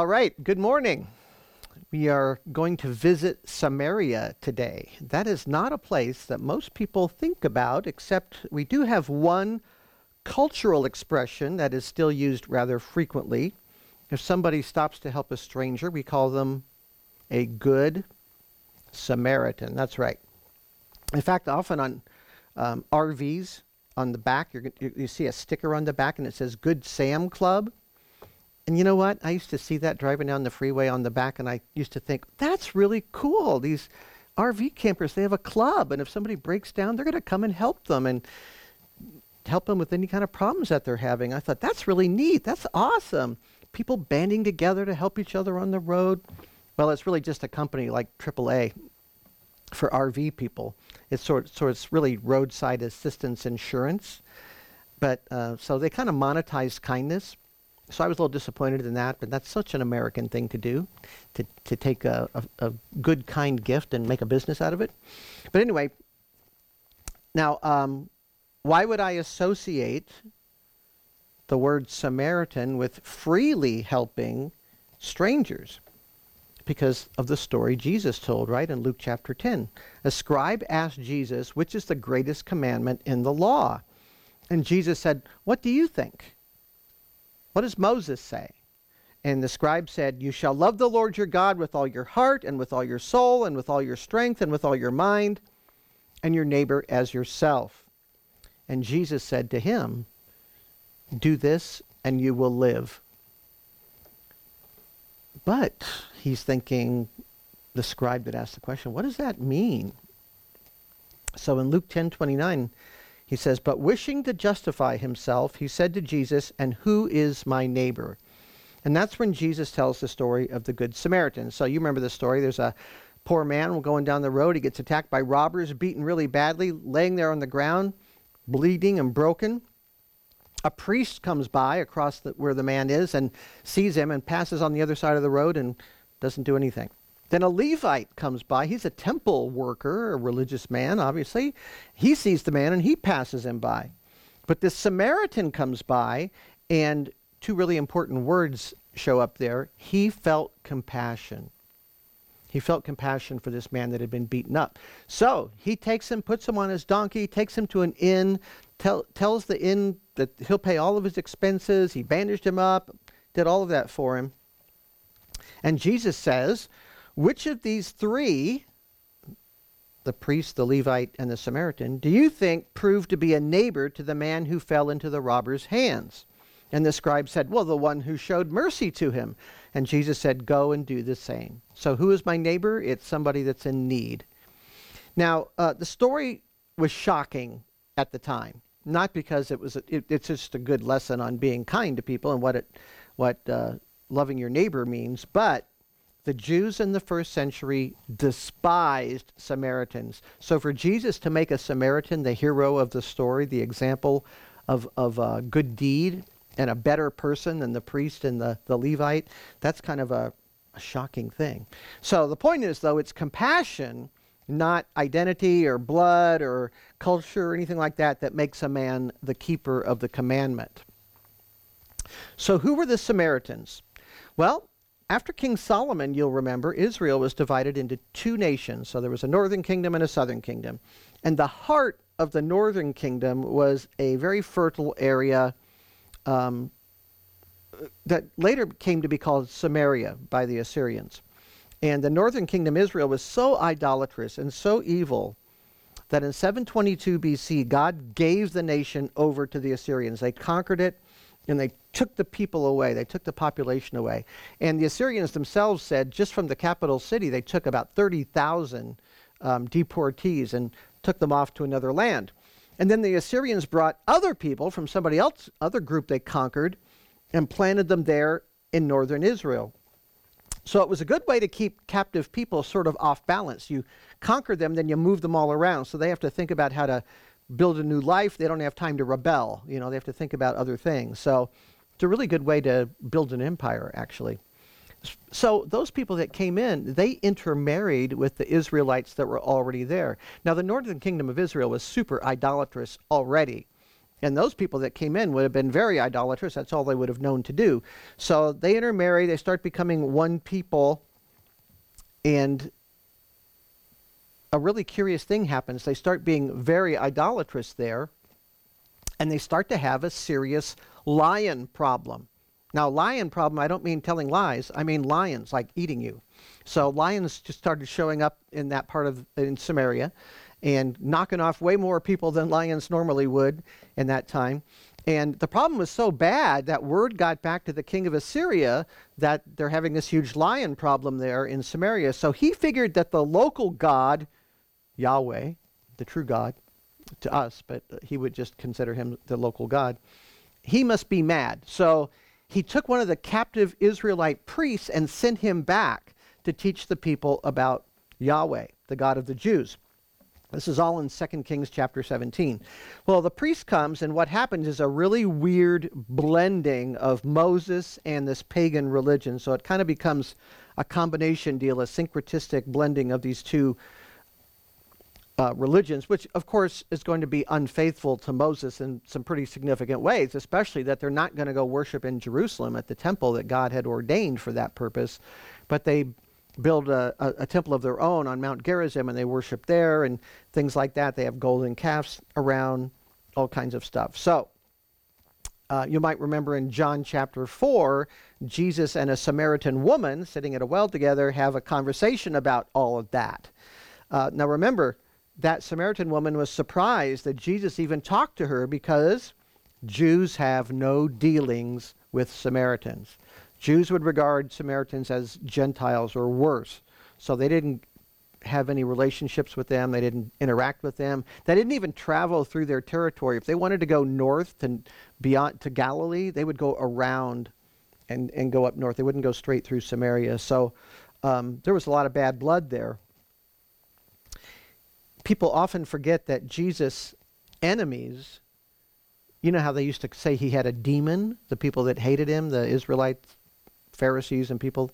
All right, good morning. We are going to visit Samaria today. That is not a place that most people think about, except we do have one cultural expression that is still used rather frequently. If somebody stops to help a stranger, we call them a good Samaritan. That's right. In fact, often on um, RVs, on the back, you you see a sticker on the back and it says Good Sam Club. And you know what? I used to see that driving down the freeway on the back, and I used to think, that's really cool. These RV campers, they have a club, and if somebody breaks down, they're going to come and help them and help them with any kind of problems that they're having. I thought, that's really neat. That's awesome. People banding together to help each other on the road. Well, it's really just a company like AAA for RV people. It's sort, so it's really roadside assistance insurance. But uh, so they kind of monetize kindness so I was a little disappointed in that, but that's such an American thing to do, to, to take a, a, a good, kind gift and make a business out of it. But anyway, now, um, why would I associate the word Samaritan with freely helping strangers? Because of the story Jesus told, right, in Luke chapter 10. A scribe asked Jesus, which is the greatest commandment in the law? And Jesus said, What do you think? What does Moses say? And the scribe said, You shall love the Lord your God with all your heart, and with all your soul, and with all your strength, and with all your mind, and your neighbor as yourself. And Jesus said to him, Do this, and you will live. But he's thinking, the scribe that asked the question, what does that mean? So in Luke 10 29, he says, But wishing to justify himself, he said to Jesus, And who is my neighbor? And that's when Jesus tells the story of the Good Samaritan. So you remember the story. There's a poor man going down the road. He gets attacked by robbers, beaten really badly, laying there on the ground, bleeding and broken. A priest comes by across the, where the man is and sees him and passes on the other side of the road and doesn't do anything. Then a Levite comes by. He's a temple worker, a religious man, obviously. He sees the man and he passes him by. But this Samaritan comes by, and two really important words show up there. He felt compassion. He felt compassion for this man that had been beaten up. So he takes him, puts him on his donkey, takes him to an inn, tell, tells the inn that he'll pay all of his expenses. He bandaged him up, did all of that for him. And Jesus says, which of these three, the priest, the Levite, and the Samaritan, do you think proved to be a neighbor to the man who fell into the robber's hands? And the scribe said, Well, the one who showed mercy to him. And Jesus said, Go and do the same. So, who is my neighbor? It's somebody that's in need. Now, uh, the story was shocking at the time, not because it was, a, it, it's just a good lesson on being kind to people and what it, what uh, loving your neighbor means, but the Jews in the first century despised Samaritans. So for Jesus to make a Samaritan the hero of the story, the example of, of a good deed and a better person than the priest and the, the Levite, that's kind of a, a shocking thing. So the point is, though, it's compassion, not identity or blood or culture or anything like that, that makes a man the keeper of the commandment. So who were the Samaritans? Well, after King Solomon, you'll remember, Israel was divided into two nations. So there was a northern kingdom and a southern kingdom. And the heart of the northern kingdom was a very fertile area um, that later came to be called Samaria by the Assyrians. And the northern kingdom, Israel, was so idolatrous and so evil that in 722 BC, God gave the nation over to the Assyrians. They conquered it and they took the people away. They took the population away. And the Assyrians themselves said just from the capital city, they took about 30,000 um, deportees and took them off to another land. And then the Assyrians brought other people from somebody else, other group they conquered, and planted them there in northern Israel. So it was a good way to keep captive people sort of off balance. You conquer them, then you move them all around. So they have to think about how to build a new life. They don't have time to rebel. You know, they have to think about other things. So it's a really good way to build an empire, actually. So those people that came in, they intermarried with the Israelites that were already there. Now, the northern kingdom of Israel was super idolatrous already. And those people that came in would have been very idolatrous. That's all they would have known to do. So they intermarry, they start becoming one people, and a really curious thing happens. They start being very idolatrous there, and they start to have a serious lion problem. Now, lion problem, I don't mean telling lies. I mean lions, like eating you. So lions just started showing up in that part of in Samaria, and knocking off way more people than lions normally would in that time. And the problem was so bad that word got back to the king of Assyria that they're having this huge lion problem there in Samaria. So he figured that the local god, Yahweh, the true God to us, but he would just consider him the local God, he must be mad. So he took one of the captive Israelite priests and sent him back to teach the people about Yahweh, the God of the Jews. This is all in 2 Kings chapter 17. Well, the priest comes, and what happens is a really weird blending of Moses and this pagan religion. So it kind of becomes a combination deal, a syncretistic blending of these two uh, religions, which of course is going to be unfaithful to Moses in some pretty significant ways, especially that they're not going to go worship in Jerusalem at the temple that God had ordained for that purpose, but they build a, a, a, temple of their own on Mount Gerizim and they worship there and things like that. They have golden calves around, all kinds of stuff. So, uh, you might remember in John chapter 4, Jesus and a Samaritan woman sitting at a well together have a conversation about all of that. Uh, now, remember, that Samaritan woman was surprised that Jesus even talked to her because Jews have no dealings with Samaritans. Jews would regard Samaritans as Gentiles or worse. So they didn't have any relationships with them. They didn't interact with them. They didn't even travel through their territory. If they wanted to go north to beyond to Galilee, they would go around and, and go up north. They wouldn't go straight through Samaria. So um, there was a lot of bad blood there. People often forget that Jesus' enemies, you know how they used to say he had a demon, the people that hated him, the Israelites Pharisees and people,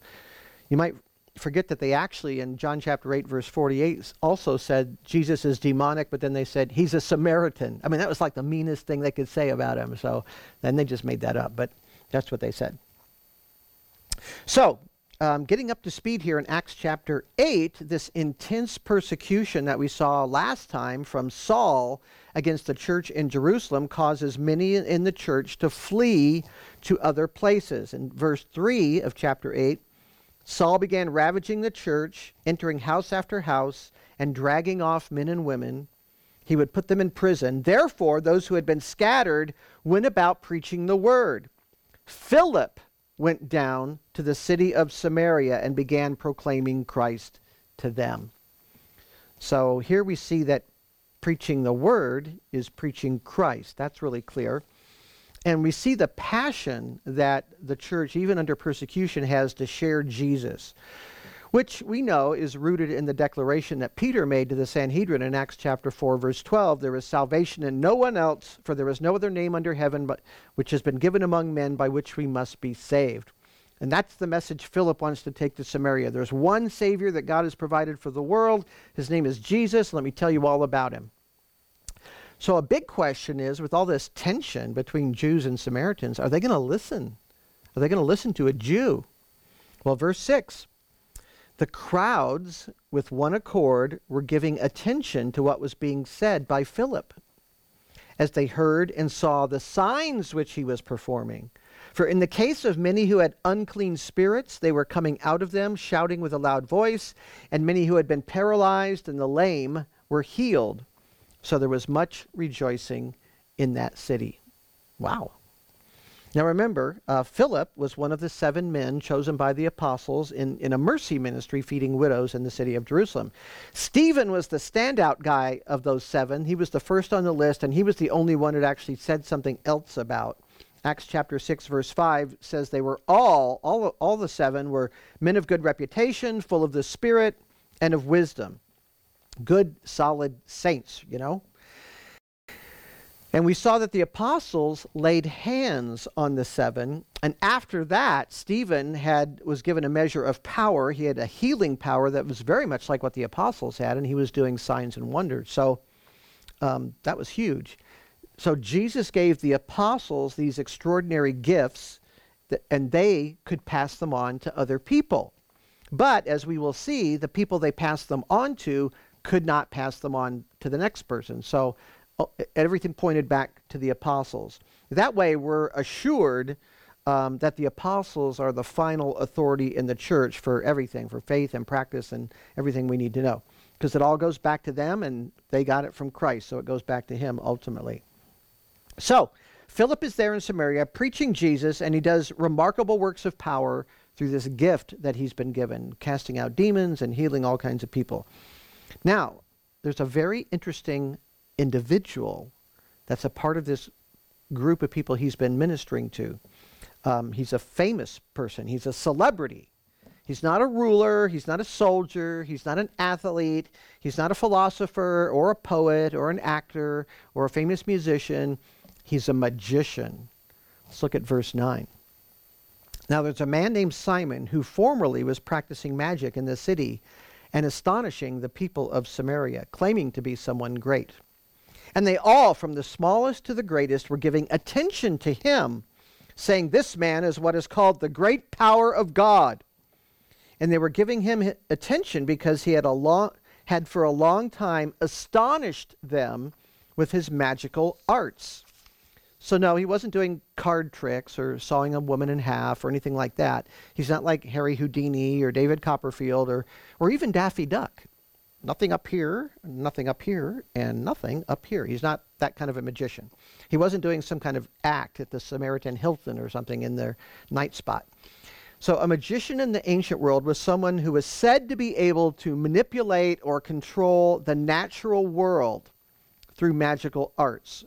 you might forget that they actually, in John chapter 8, verse 48, also said Jesus is demonic, but then they said he's a Samaritan. I mean, that was like the meanest thing they could say about him. So then they just made that up, but that's what they said. So, um, getting up to speed here in Acts chapter 8, this intense persecution that we saw last time from Saul against the church in Jerusalem causes many in the church to flee to other places. In verse 3 of chapter 8, Saul began ravaging the church, entering house after house, and dragging off men and women. He would put them in prison. Therefore, those who had been scattered went about preaching the word. Philip went down to the city of Samaria and began proclaiming Christ to them. So here we see that preaching the word is preaching Christ. That's really clear. And we see the passion that the church, even under persecution, has to share Jesus, which we know is rooted in the declaration that Peter made to the Sanhedrin in Acts chapter 4, verse 12. There is salvation in no one else, for there is no other name under heaven but, which has been given among men by which we must be saved. And that's the message Philip wants to take to Samaria. There's one Savior that God has provided for the world. His name is Jesus. Let me tell you all about him. So, a big question is with all this tension between Jews and Samaritans, are they going to listen? Are they going to listen to a Jew? Well, verse 6 the crowds, with one accord, were giving attention to what was being said by Philip as they heard and saw the signs which he was performing. For in the case of many who had unclean spirits, they were coming out of them, shouting with a loud voice, and many who had been paralyzed and the lame were healed. So there was much rejoicing in that city. Wow. Now remember, uh, Philip was one of the seven men chosen by the apostles in, in a mercy ministry feeding widows in the city of Jerusalem. Stephen was the standout guy of those seven. He was the first on the list, and he was the only one that actually said something else about. Acts chapter 6 verse 5 says they were all all all the seven were men of good reputation, full of the spirit and of wisdom. Good solid saints, you know. And we saw that the apostles laid hands on the seven, and after that, Stephen had was given a measure of power. He had a healing power that was very much like what the apostles had, and he was doing signs and wonders. So um, that was huge. So Jesus gave the apostles these extraordinary gifts, that, and they could pass them on to other people. But as we will see, the people they passed them on to could not pass them on to the next person. So everything pointed back to the apostles. That way, we're assured um, that the apostles are the final authority in the church for everything, for faith and practice and everything we need to know. Because it all goes back to them and they got it from Christ, so it goes back to him ultimately. So, Philip is there in Samaria preaching Jesus, and he does remarkable works of power through this gift that he's been given, casting out demons and healing all kinds of people. Now, there's a very interesting individual that's a part of this group of people he's been ministering to. Um, he's a famous person, he's a celebrity. He's not a ruler, he's not a soldier, he's not an athlete, he's not a philosopher or a poet or an actor or a famous musician. He's a magician. Let's look at verse 9. Now there's a man named Simon who formerly was practicing magic in the city and astonishing the people of Samaria, claiming to be someone great. And they all, from the smallest to the greatest, were giving attention to him, saying, This man is what is called the great power of God. And they were giving him attention because he had, a long, had for a long time astonished them with his magical arts. So, no, he wasn't doing card tricks or sawing a woman in half or anything like that. He's not like Harry Houdini or David Copperfield or, or even Daffy Duck. Nothing up here, nothing up here, and nothing up here. He's not that kind of a magician. He wasn't doing some kind of act at the Samaritan Hilton or something in their night spot. So, a magician in the ancient world was someone who was said to be able to manipulate or control the natural world through magical arts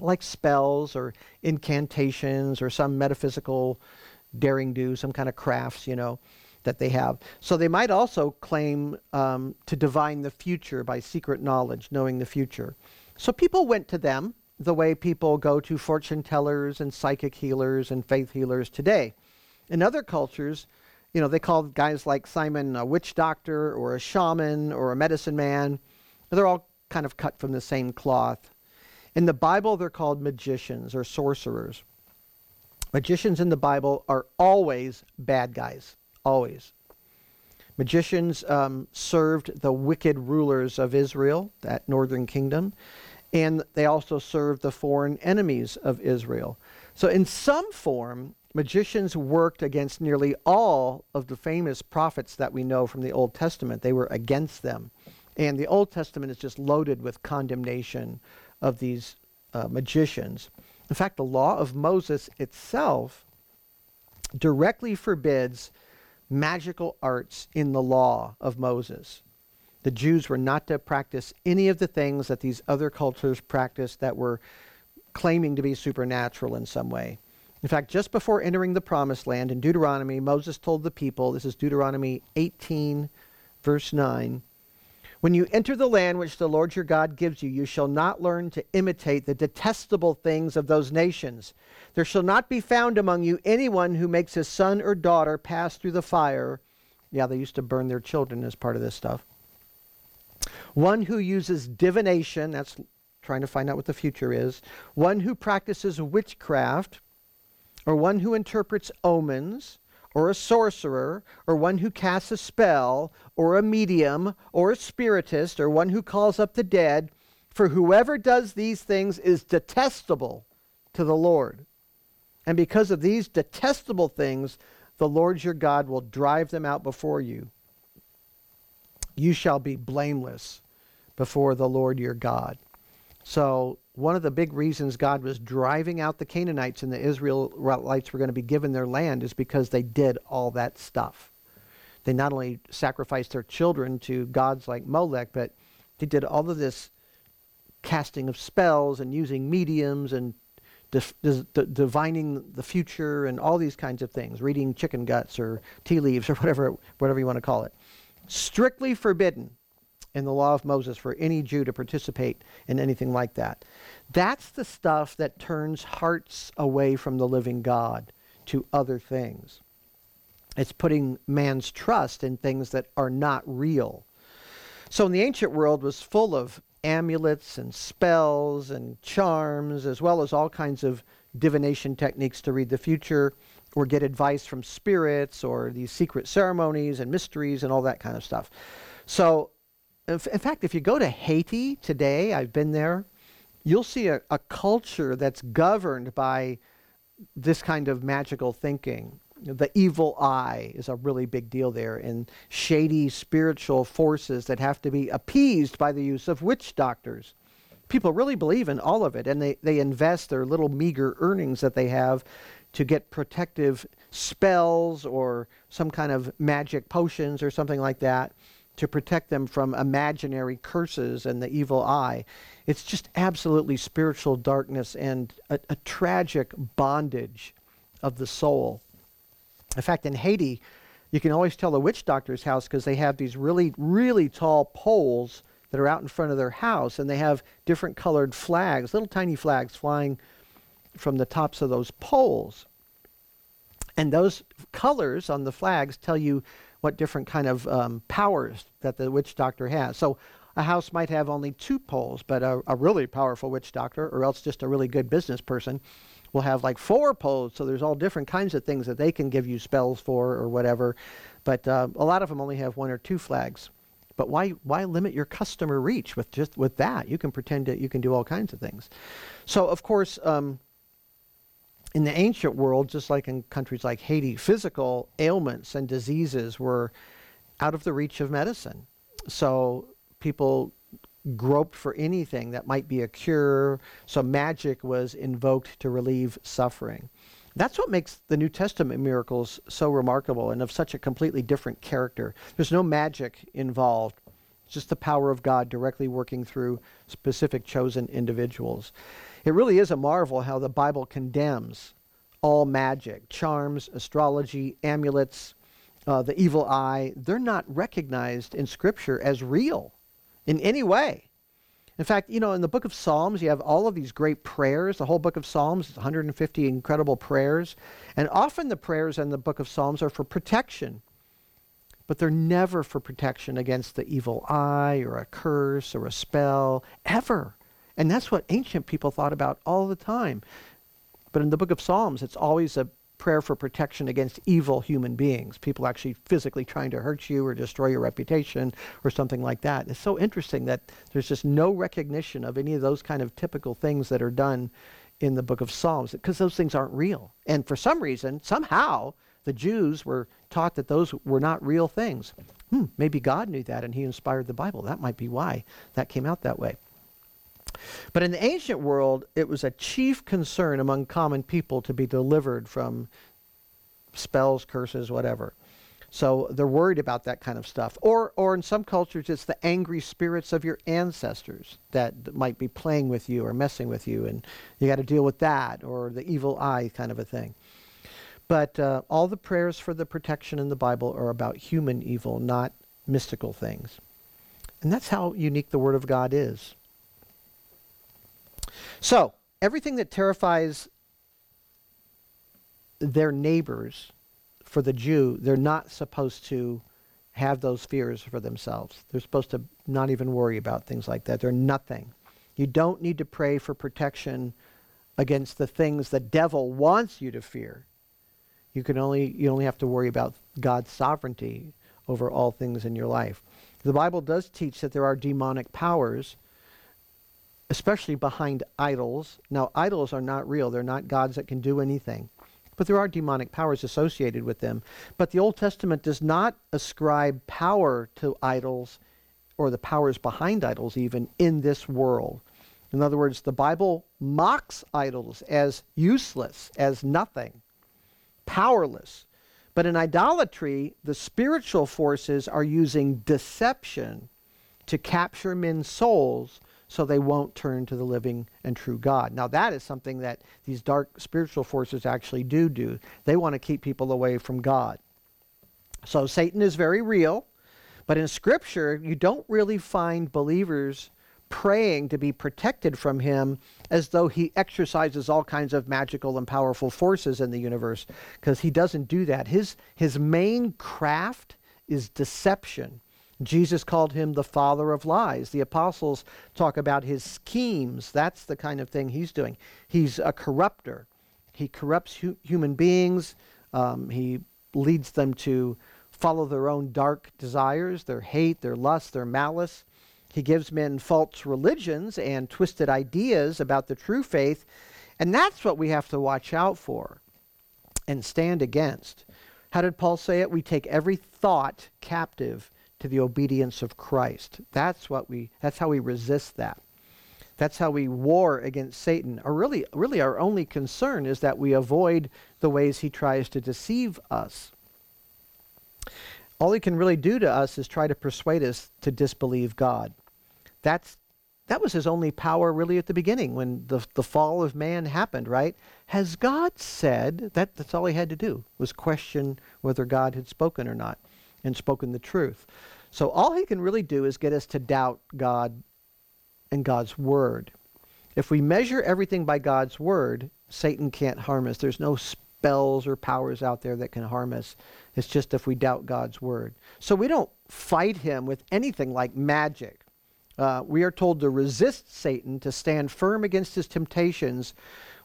like spells or incantations or some metaphysical daring do, some kind of crafts, you know, that they have. So they might also claim um, to divine the future by secret knowledge, knowing the future. So people went to them the way people go to fortune tellers and psychic healers and faith healers today. In other cultures, you know, they called guys like Simon a witch doctor or a shaman or a medicine man. They're all kind of cut from the same cloth. In the Bible, they're called magicians or sorcerers. Magicians in the Bible are always bad guys, always. Magicians um, served the wicked rulers of Israel, that northern kingdom, and they also served the foreign enemies of Israel. So, in some form, magicians worked against nearly all of the famous prophets that we know from the Old Testament. They were against them. And the Old Testament is just loaded with condemnation of these uh, magicians. In fact, the law of Moses itself directly forbids magical arts in the law of Moses. The Jews were not to practice any of the things that these other cultures practiced that were claiming to be supernatural in some way. In fact, just before entering the promised land in Deuteronomy, Moses told the people, this is Deuteronomy 18, verse 9, when you enter the land which the Lord your God gives you, you shall not learn to imitate the detestable things of those nations. There shall not be found among you anyone who makes his son or daughter pass through the fire. Yeah, they used to burn their children as part of this stuff. One who uses divination, that's trying to find out what the future is. One who practices witchcraft, or one who interprets omens or a sorcerer, or one who casts a spell, or a medium, or a spiritist, or one who calls up the dead, for whoever does these things is detestable to the Lord. And because of these detestable things, the Lord your God will drive them out before you. You shall be blameless before the Lord your God. So one of the big reasons God was driving out the Canaanites and the Israelites were going to be given their land is because they did all that stuff. They not only sacrificed their children to gods like Molech, but they did all of this casting of spells and using mediums and divining the future and all these kinds of things, reading chicken guts or tea leaves or whatever, whatever you want to call it. Strictly forbidden in the law of Moses for any Jew to participate in anything like that. That's the stuff that turns hearts away from the living God to other things. It's putting man's trust in things that are not real. So in the ancient world was full of amulets and spells and charms, as well as all kinds of divination techniques to read the future or get advice from spirits or these secret ceremonies and mysteries and all that kind of stuff. So, in fact, if you go to Haiti today, I've been there, you'll see a, a culture that's governed by this kind of magical thinking. The evil eye is a really big deal there, and shady spiritual forces that have to be appeased by the use of witch doctors. People really believe in all of it, and they, they invest their little meager earnings that they have to get protective spells or some kind of magic potions or something like that to protect them from imaginary curses and the evil eye. It's just absolutely spiritual darkness and a, a tragic bondage of the soul. In fact, in Haiti, you can always tell a witch doctor's house because they have these really, really tall poles that are out in front of their house, and they have different colored flags, little tiny flags flying from the tops of those poles. And those colors on the flags tell you what different kind of um, powers that the witch doctor has. So a house might have only two poles, but a, a, really powerful witch doctor, or else just a really good business person, will have like four poles. So there's all different kinds of things that they can give you spells for or whatever. But uh, a lot of them only have one or two flags. But why why limit your customer reach with just with that? You can pretend that you can do all kinds of things. So of course. Um, in the ancient world, just like in countries like Haiti, physical ailments and diseases were out of the reach of medicine. So people groped for anything that might be a cure. So magic was invoked to relieve suffering. That's what makes the New Testament miracles so remarkable and of such a completely different character. There's no magic involved, it's just the power of God directly working through specific chosen individuals. It really is a marvel how the Bible condemns all magic, charms, astrology, amulets, uh, the evil eye. They're not recognized in Scripture as real in any way. In fact, you know, in the book of Psalms, you have all of these great prayers. The whole book of Psalms is 150 incredible prayers. And often the prayers in the book of Psalms are for protection, but they're never for protection against the evil eye or a curse or a spell, ever. And that's what ancient people thought about all the time. But in the book of Psalms, it's always a prayer for protection against evil human beings, people actually physically trying to hurt you or destroy your reputation or something like that. It's so interesting that there's just no recognition of any of those kind of typical things that are done in the book of Psalms because those things aren't real. And for some reason, somehow, the Jews were taught that those were not real things. Hmm, maybe God knew that and he inspired the Bible. That might be why that came out that way. But in the ancient world, it was a chief concern among common people to be delivered from spells, curses, whatever. So they're worried about that kind of stuff. Or, or in some cultures, it's the angry spirits of your ancestors that might be playing with you or messing with you, and you got to deal with that, or the evil eye kind of a thing. But uh, all the prayers for the protection in the Bible are about human evil, not mystical things. And that's how unique the Word of God is. So, everything that terrifies their neighbors, for the Jew, they're not supposed to have those fears for themselves. They're supposed to not even worry about things like that. They're nothing. You don't need to pray for protection against the things the devil wants you to fear. You can only you only have to worry about God's sovereignty over all things in your life. The Bible does teach that there are demonic powers especially behind idols. Now, idols are not real, they're not gods that can do anything. But there are demonic powers associated with them. But the Old Testament does not ascribe power to idols or the powers behind idols, even in this world. In other words, the Bible mocks idols as useless, as nothing, powerless. But in idolatry, the spiritual forces are using deception to capture men's souls so they won't turn to the living and true God. Now, that is something that these dark spiritual forces actually do do. They want to keep people away from God. So, Satan is very real, but in Scripture, you don't really find believers praying to be protected from him as though he exercises all kinds of magical and powerful forces in the universe because he doesn't do that his his main craft is deception Jesus called him the father of lies. The apostles talk about his schemes. That's the kind of thing he's doing. He's a corrupter. He corrupts hu- human beings. Um, he leads them to follow their own dark desires, their hate, their lust, their malice. He gives men false religions and twisted ideas about the true faith. And that's what we have to watch out for and stand against. How did Paul say it? We take every thought captive to the obedience of Christ. That's what we that's how we resist that. That's how we war against Satan. Or really really our only concern is that we avoid the ways he tries to deceive us. All he can really do to us is try to persuade us to disbelieve God. That's that was his only power really at the beginning when the, the fall of man happened, right? Has God said that that's all he had to do was question whether God had spoken or not and spoken the truth. So all he can really do is get us to doubt God and God's word. If we measure everything by God's word, Satan can't harm us. There's no spells or powers out there that can harm us. It's just if we doubt God's word. So we don't fight him with anything like magic. Uh, we are told to resist Satan, to stand firm against his temptations,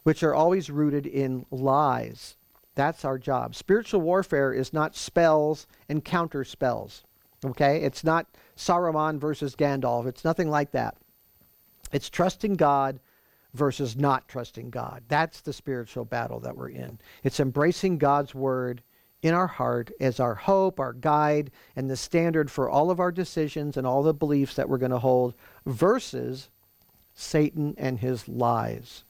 which are always rooted in lies. That's our job. Spiritual warfare is not spells and counter spells. Okay? It's not Saruman versus Gandalf. It's nothing like that. It's trusting God versus not trusting God. That's the spiritual battle that we're in. It's embracing God's word in our heart as our hope, our guide, and the standard for all of our decisions and all the beliefs that we're going to hold versus Satan and his lies.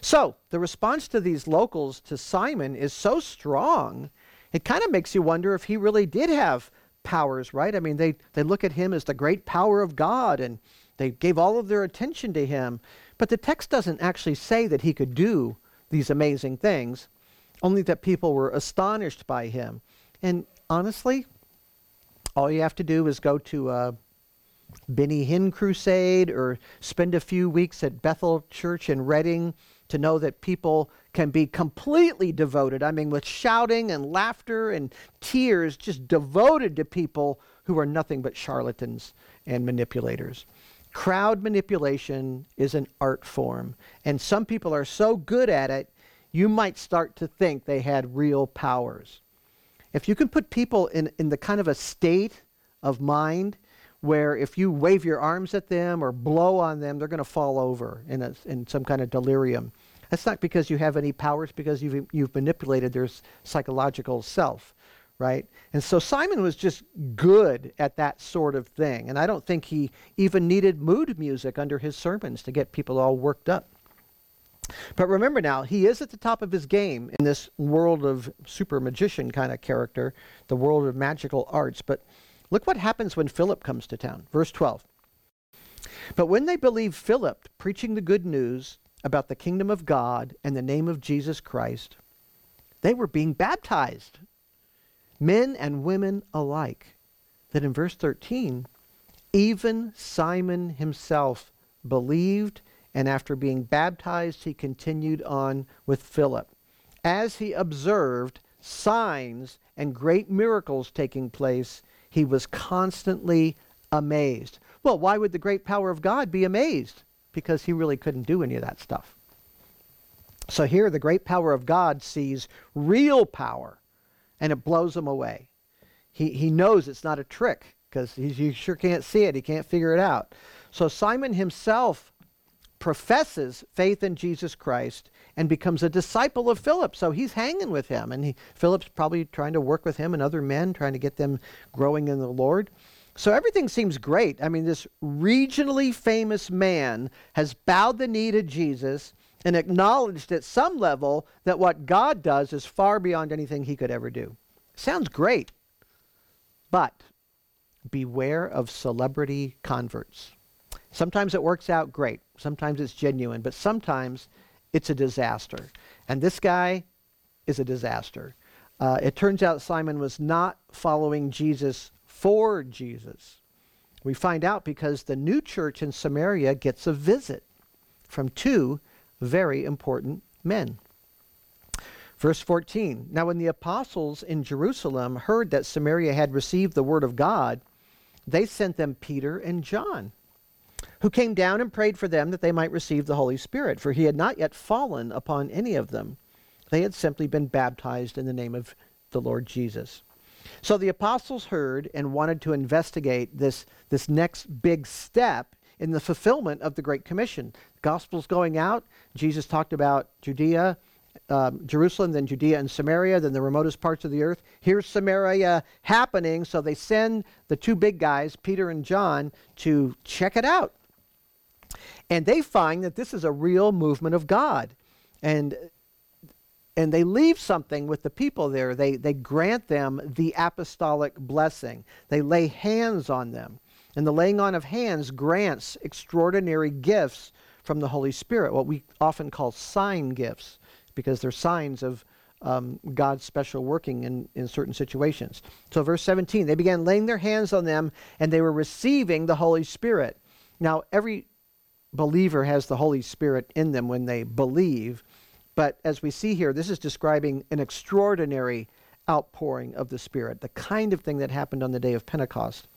So, the response to these locals to Simon is so strong, it kind of makes you wonder if he really did have powers, right? I mean, they, they look at him as the great power of God and they gave all of their attention to him. But the text doesn't actually say that he could do these amazing things only that people were astonished by him. And honestly, all you have to do is go to a Benny Hinn crusade or spend a few weeks at Bethel Church in Redding to know that people can be completely devoted. I mean, with shouting and laughter and tears, just devoted to people who are nothing but charlatans and manipulators. Crowd manipulation is an art form, and some people are so good at it you might start to think they had real powers. If you can put people in, in the kind of a state of mind where if you wave your arms at them or blow on them, they're going to fall over in, a, in some kind of delirium. That's not because you have any powers, because you've, you've manipulated their psychological self, right? And so Simon was just good at that sort of thing. And I don't think he even needed mood music under his sermons to get people all worked up. But remember now, he is at the top of his game in this world of super magician kind of character, the world of magical arts. But look what happens when Philip comes to town. Verse 12. But when they believed Philip preaching the good news about the kingdom of God and the name of Jesus Christ, they were being baptized, men and women alike. That in verse 13, even Simon himself believed and after being baptized, he continued on with Philip. As he observed signs and great miracles taking place, he was constantly amazed. Well, why would the great power of God be amazed? Because he really couldn't do any of that stuff. So here, the great power of God sees real power, and it blows him away. He, he knows it's not a trick because he sure can't see it. He can't figure it out. So Simon himself professes faith in Jesus Christ and becomes a disciple of Philip. So he's hanging with him, and he, Philip's probably trying to work with him and other men, trying to get them growing in the Lord. So everything seems great. I mean, this regionally famous man has bowed the knee to Jesus and acknowledged at some level that what God does is far beyond anything he could ever do. Sounds great. But beware of celebrity converts. Sometimes it works out great. Sometimes it's genuine, but sometimes it's a disaster. And this guy is a disaster. Uh, it turns out Simon was not following Jesus for Jesus. We find out because the new church in Samaria gets a visit from two very important men. Verse 14 Now, when the apostles in Jerusalem heard that Samaria had received the word of God, they sent them Peter and John, who came down and prayed for them that they might receive the Holy Spirit, for he had not yet fallen upon any of them. They had simply been baptized in the name of the Lord Jesus. So the apostles heard and wanted to investigate this, this next big step in the fulfillment of the Great Commission. Gospel's going out. Jesus talked about Judea, um, Jerusalem, then Judea and Samaria, then the remotest parts of the earth. Here's Samaria happening. So they send the two big guys, Peter and John, to check it out. And they find that this is a real movement of God. And and they leave something with the people there. They, they grant them the apostolic blessing. They lay hands on them. And the laying on of hands grants extraordinary gifts from the Holy Spirit, what we often call sign gifts, because they're signs of um, God's special working in, in certain situations. So, verse 17, they began laying their hands on them and they were receiving the Holy Spirit. Now, every believer has the Holy Spirit in them when they believe. But as we see here, this is describing an extraordinary outpouring of the Spirit, the kind of thing that happened on the day of Pentecost.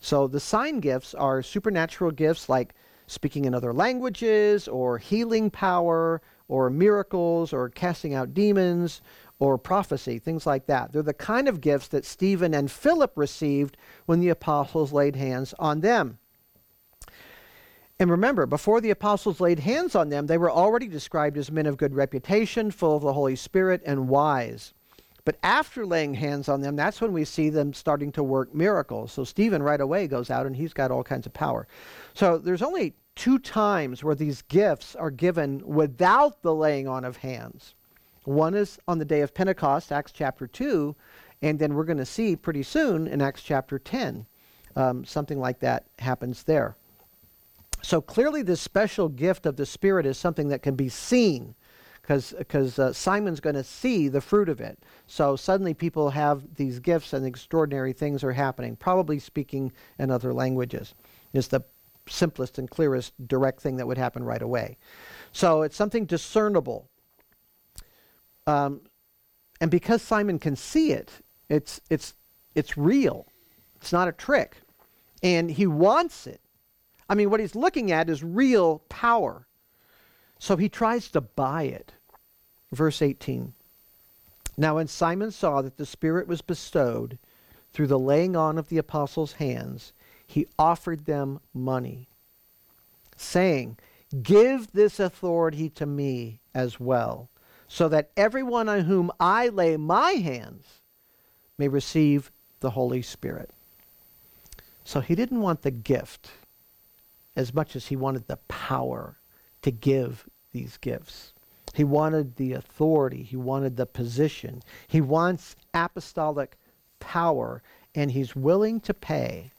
So the sign gifts are supernatural gifts like speaking in other languages or healing power or miracles or casting out demons or prophecy, things like that. They're the kind of gifts that Stephen and Philip received when the apostles laid hands on them. And remember, before the apostles laid hands on them, they were already described as men of good reputation, full of the Holy Spirit, and wise. But after laying hands on them, that's when we see them starting to work miracles. So Stephen right away goes out and he's got all kinds of power. So there's only two times where these gifts are given without the laying on of hands. One is on the day of Pentecost, Acts chapter 2, and then we're going to see pretty soon in Acts chapter 10. Um, something like that happens there. So clearly, this special gift of the Spirit is something that can be seen because uh, Simon's going to see the fruit of it. So suddenly people have these gifts and extraordinary things are happening, probably speaking in other languages. Is the simplest and clearest direct thing that would happen right away. So it's something discernible. Um, and because Simon can see it, it's, it's, it's real. It's not a trick. And he wants it. I mean, what he's looking at is real power. So he tries to buy it. Verse 18. Now, when Simon saw that the Spirit was bestowed through the laying on of the apostles' hands, he offered them money, saying, Give this authority to me as well, so that everyone on whom I lay my hands may receive the Holy Spirit. So he didn't want the gift as much as he wanted the power to give these gifts. He wanted the authority, he wanted the position. He wants apostolic power, and he's willing to pay.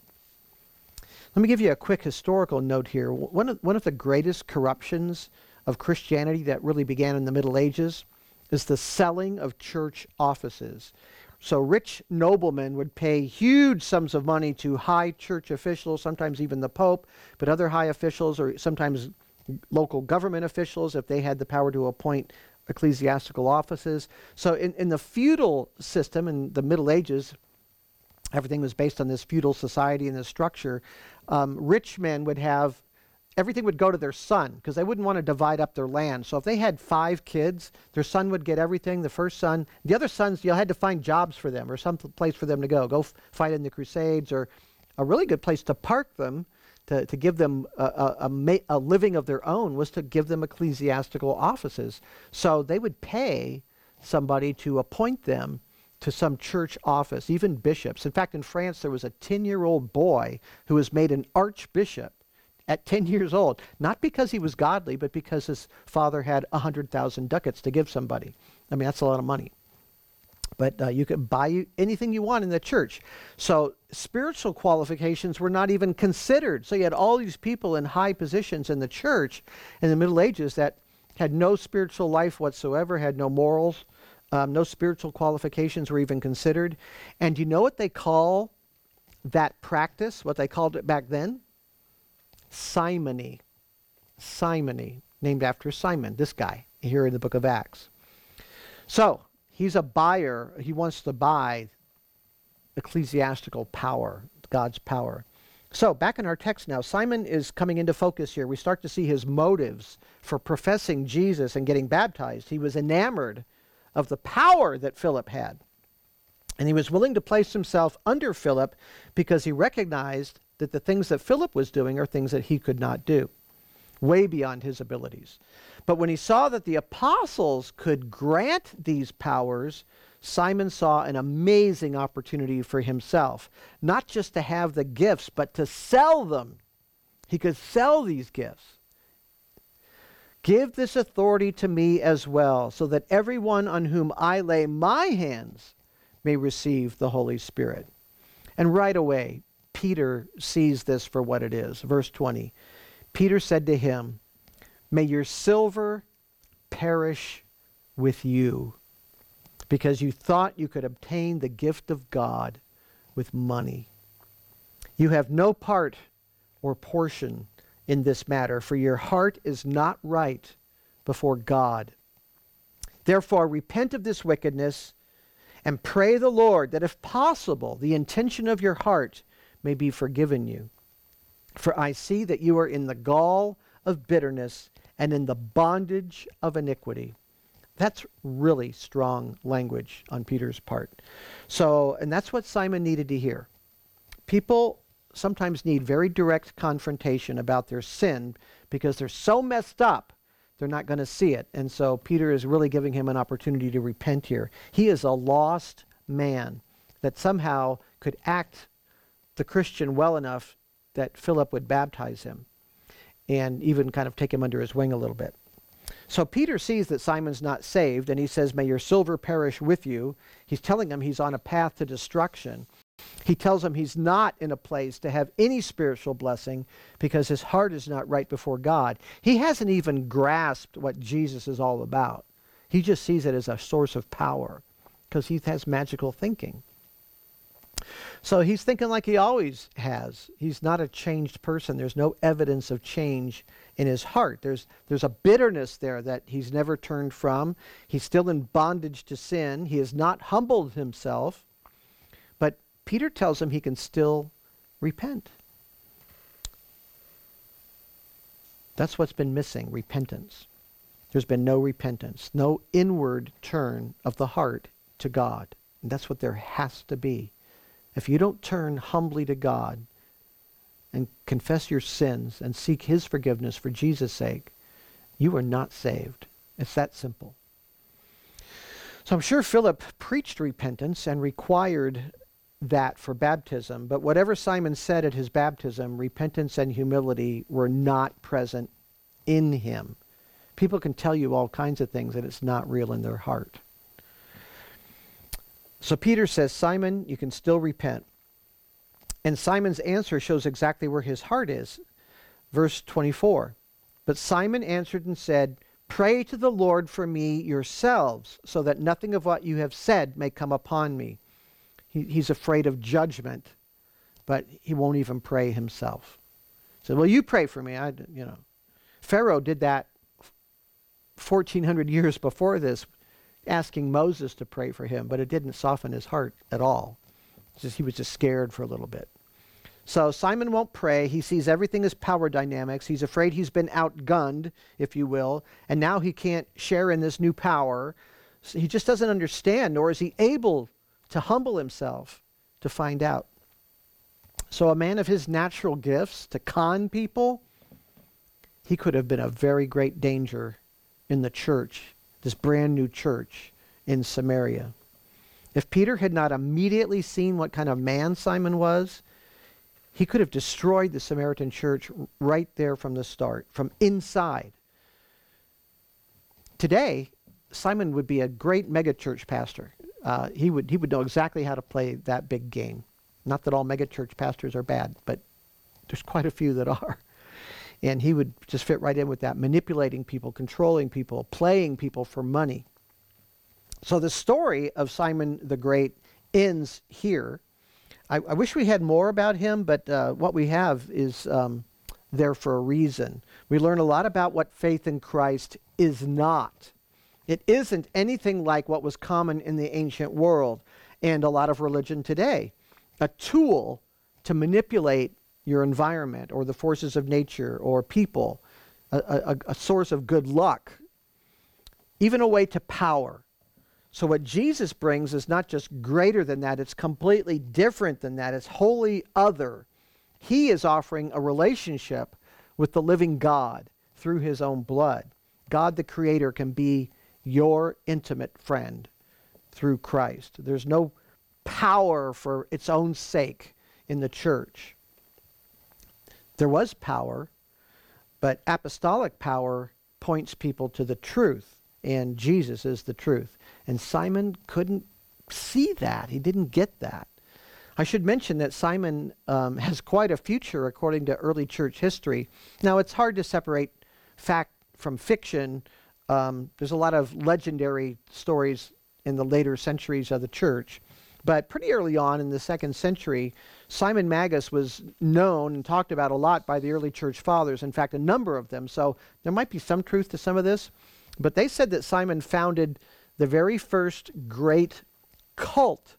Let me give you a quick historical note here. One of, one of the greatest corruptions of Christianity that really began in the Middle Ages is the selling of church offices. So rich noblemen would pay huge sums of money to high church officials, sometimes even the Pope, but other high officials or sometimes local government officials if they had the power to appoint ecclesiastical offices. So in, in the feudal system in the Middle Ages, everything was based on this feudal society and this structure. Um, rich men would have everything would go to their son because they wouldn't want to divide up their land. So if they had five kids, their son would get everything. The first son, the other sons, you had to find jobs for them or some place for them to go. Go f- fight in the Crusades or a really good place to park them. To, to give them a, a, a, ma- a living of their own was to give them ecclesiastical offices. So they would pay somebody to appoint them to some church office, even bishops. In fact, in France, there was a 10 year old boy who was made an archbishop at 10 years old, not because he was godly, but because his father had 100,000 ducats to give somebody. I mean, that's a lot of money. But uh, you could buy anything you want in the church. So spiritual qualifications were not even considered. So you had all these people in high positions in the church in the Middle Ages that had no spiritual life whatsoever, had no morals, um, no spiritual qualifications were even considered. And you know what they call that practice, what they called it back then? Simony. Simony, named after Simon, this guy here in the book of Acts. So he's a buyer. He wants to buy ecclesiastical power, God's power. So, back in our text now, Simon is coming into focus here. We start to see his motives for professing Jesus and getting baptized. He was enamored of the power that Philip had. And he was willing to place himself under Philip because he recognized that the things that Philip was doing are things that he could not do, way beyond his abilities. But when he saw that the apostles could grant these powers, Simon saw an amazing opportunity for himself, not just to have the gifts, but to sell them. He could sell these gifts. Give this authority to me as well, so that everyone on whom I lay my hands may receive the Holy Spirit. And right away, Peter sees this for what it is. Verse 20 Peter said to him, May your silver perish with you because you thought you could obtain the gift of God with money. You have no part or portion in this matter, for your heart is not right before God. Therefore, repent of this wickedness and pray the Lord that, if possible, the intention of your heart may be forgiven you. For I see that you are in the gall of bitterness and in the bondage of iniquity. That's really strong language on Peter's part. So, and that's what Simon needed to hear. People sometimes need very direct confrontation about their sin because they're so messed up, they're not going to see it. And so Peter is really giving him an opportunity to repent here. He is a lost man that somehow could act the Christian well enough that Philip would baptize him and even kind of take him under his wing a little bit. So Peter sees that Simon's not saved, and he says, May your silver perish with you. He's telling him he's on a path to destruction. He tells him he's not in a place to have any spiritual blessing because his heart is not right before God. He hasn't even grasped what Jesus is all about. He just sees it as a source of power because he has magical thinking. So he's thinking like he always has. He's not a changed person. There's no evidence of change in his heart. There's, there's a bitterness there that he's never turned from. He's still in bondage to sin. He has not humbled himself. But Peter tells him he can still repent. That's what's been missing repentance. There's been no repentance, no inward turn of the heart to God. And that's what there has to be. If you don't turn humbly to God, and confess your sins and seek his forgiveness for Jesus' sake, you are not saved. It's that simple. So I'm sure Philip preached repentance and required that for baptism, but whatever Simon said at his baptism, repentance and humility were not present in him. People can tell you all kinds of things and it's not real in their heart. So Peter says, Simon, you can still repent. And Simon's answer shows exactly where his heart is. Verse 24. But Simon answered and said, Pray to the Lord for me yourselves, so that nothing of what you have said may come upon me. He, he's afraid of judgment, but he won't even pray himself. He said, Well, you pray for me. I, you know. Pharaoh did that 1400 years before this, asking Moses to pray for him, but it didn't soften his heart at all. Just, he was just scared for a little bit. So Simon won't pray. He sees everything as power dynamics. He's afraid he's been outgunned, if you will, and now he can't share in this new power. So he just doesn't understand, nor is he able to humble himself to find out. So a man of his natural gifts to con people, he could have been a very great danger in the church, this brand new church in Samaria. If Peter had not immediately seen what kind of man Simon was, he could have destroyed the Samaritan church right there from the start, from inside. Today, Simon would be a great megachurch pastor. Uh, he, would, he would know exactly how to play that big game. Not that all megachurch pastors are bad, but there's quite a few that are. And he would just fit right in with that, manipulating people, controlling people, playing people for money. So the story of Simon the Great ends here. I, I wish we had more about him, but uh, what we have is um, there for a reason. We learn a lot about what faith in Christ is not. It isn't anything like what was common in the ancient world and a lot of religion today. A tool to manipulate your environment or the forces of nature or people, a, a, a source of good luck, even a way to power. So, what Jesus brings is not just greater than that, it's completely different than that. It's wholly other. He is offering a relationship with the living God through his own blood. God the Creator can be your intimate friend through Christ. There's no power for its own sake in the church. There was power, but apostolic power points people to the truth, and Jesus is the truth. And Simon couldn't see that, he didn't get that. I should mention that Simon um, has quite a future according to early church history. Now, it's hard to separate fact from fiction. Um, there's a lot of legendary stories in the later centuries of the church. But pretty early on in the second century, Simon Magus was known and talked about a lot by the early church fathers, in fact, a number of them. So there might be some truth to some of this. But they said that Simon founded the very first great cult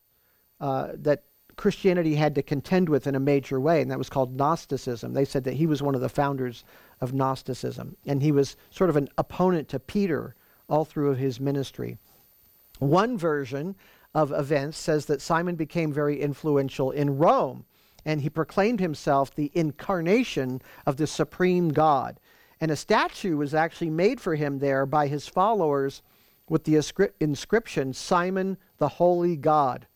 uh, that Christianity had to contend with in a major way, and that was called Gnosticism. They said that he was one of the founders of Gnosticism, and he was sort of an opponent to Peter all through his ministry. One version of events says that Simon became very influential in Rome, and he proclaimed himself the incarnation of the supreme God. And a statue was actually made for him there by his followers with the inscription Simon the Holy God.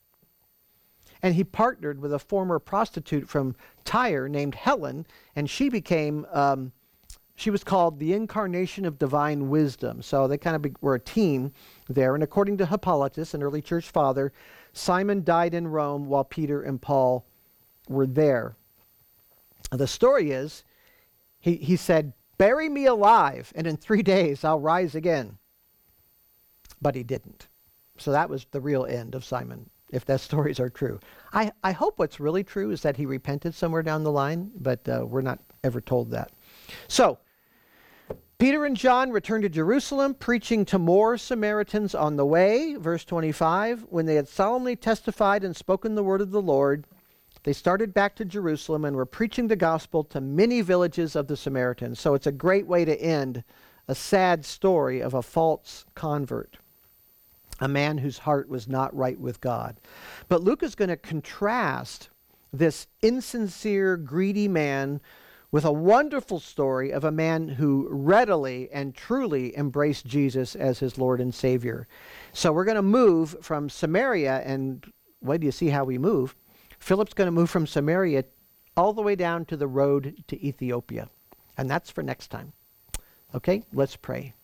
And he partnered with a former prostitute from Tyre named Helen, and she became um, she was called the incarnation of divine wisdom. So they kind of be, were a team there. And according to Hippolytus, an early church father, Simon died in Rome while Peter and Paul were there. The story is he, he said, Bury me alive, and in three days I'll rise again. But he didn't. So that was the real end of Simon, if those stories are true. I, I hope what's really true is that he repented somewhere down the line, but uh, we're not ever told that. So, Peter and John returned to Jerusalem, preaching to more Samaritans on the way. Verse 25 When they had solemnly testified and spoken the word of the Lord, they started back to Jerusalem and were preaching the gospel to many villages of the Samaritans. So it's a great way to end a sad story of a false convert, a man whose heart was not right with God. But Luke is going to contrast this insincere, greedy man with a wonderful story of a man who readily and truly embraced Jesus as his Lord and Savior. So we're going to move from Samaria, and wait do you see how we move? Philip's going to move from Samaria all the way down to the road to Ethiopia. And that's for next time. Okay, let's pray.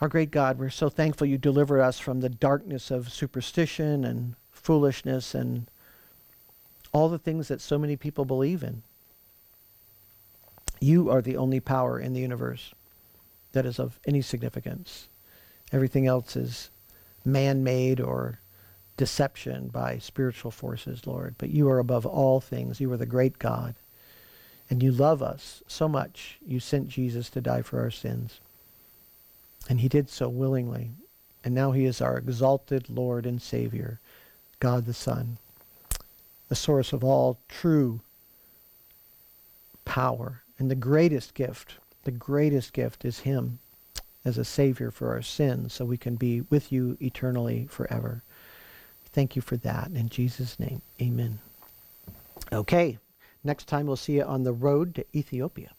Our great God, we're so thankful you deliver us from the darkness of superstition and foolishness and all the things that so many people believe in. You are the only power in the universe that is of any significance. Everything else is man made or deception by spiritual forces, Lord. But you are above all things. You are the great God. And you love us so much, you sent Jesus to die for our sins. And he did so willingly. And now he is our exalted Lord and Savior, God the Son, the source of all true power and the greatest gift, the greatest gift is Him as a Savior for our sins so we can be with you eternally forever. Thank you for that. In Jesus' name, amen. Okay, next time we'll see you on the road to Ethiopia.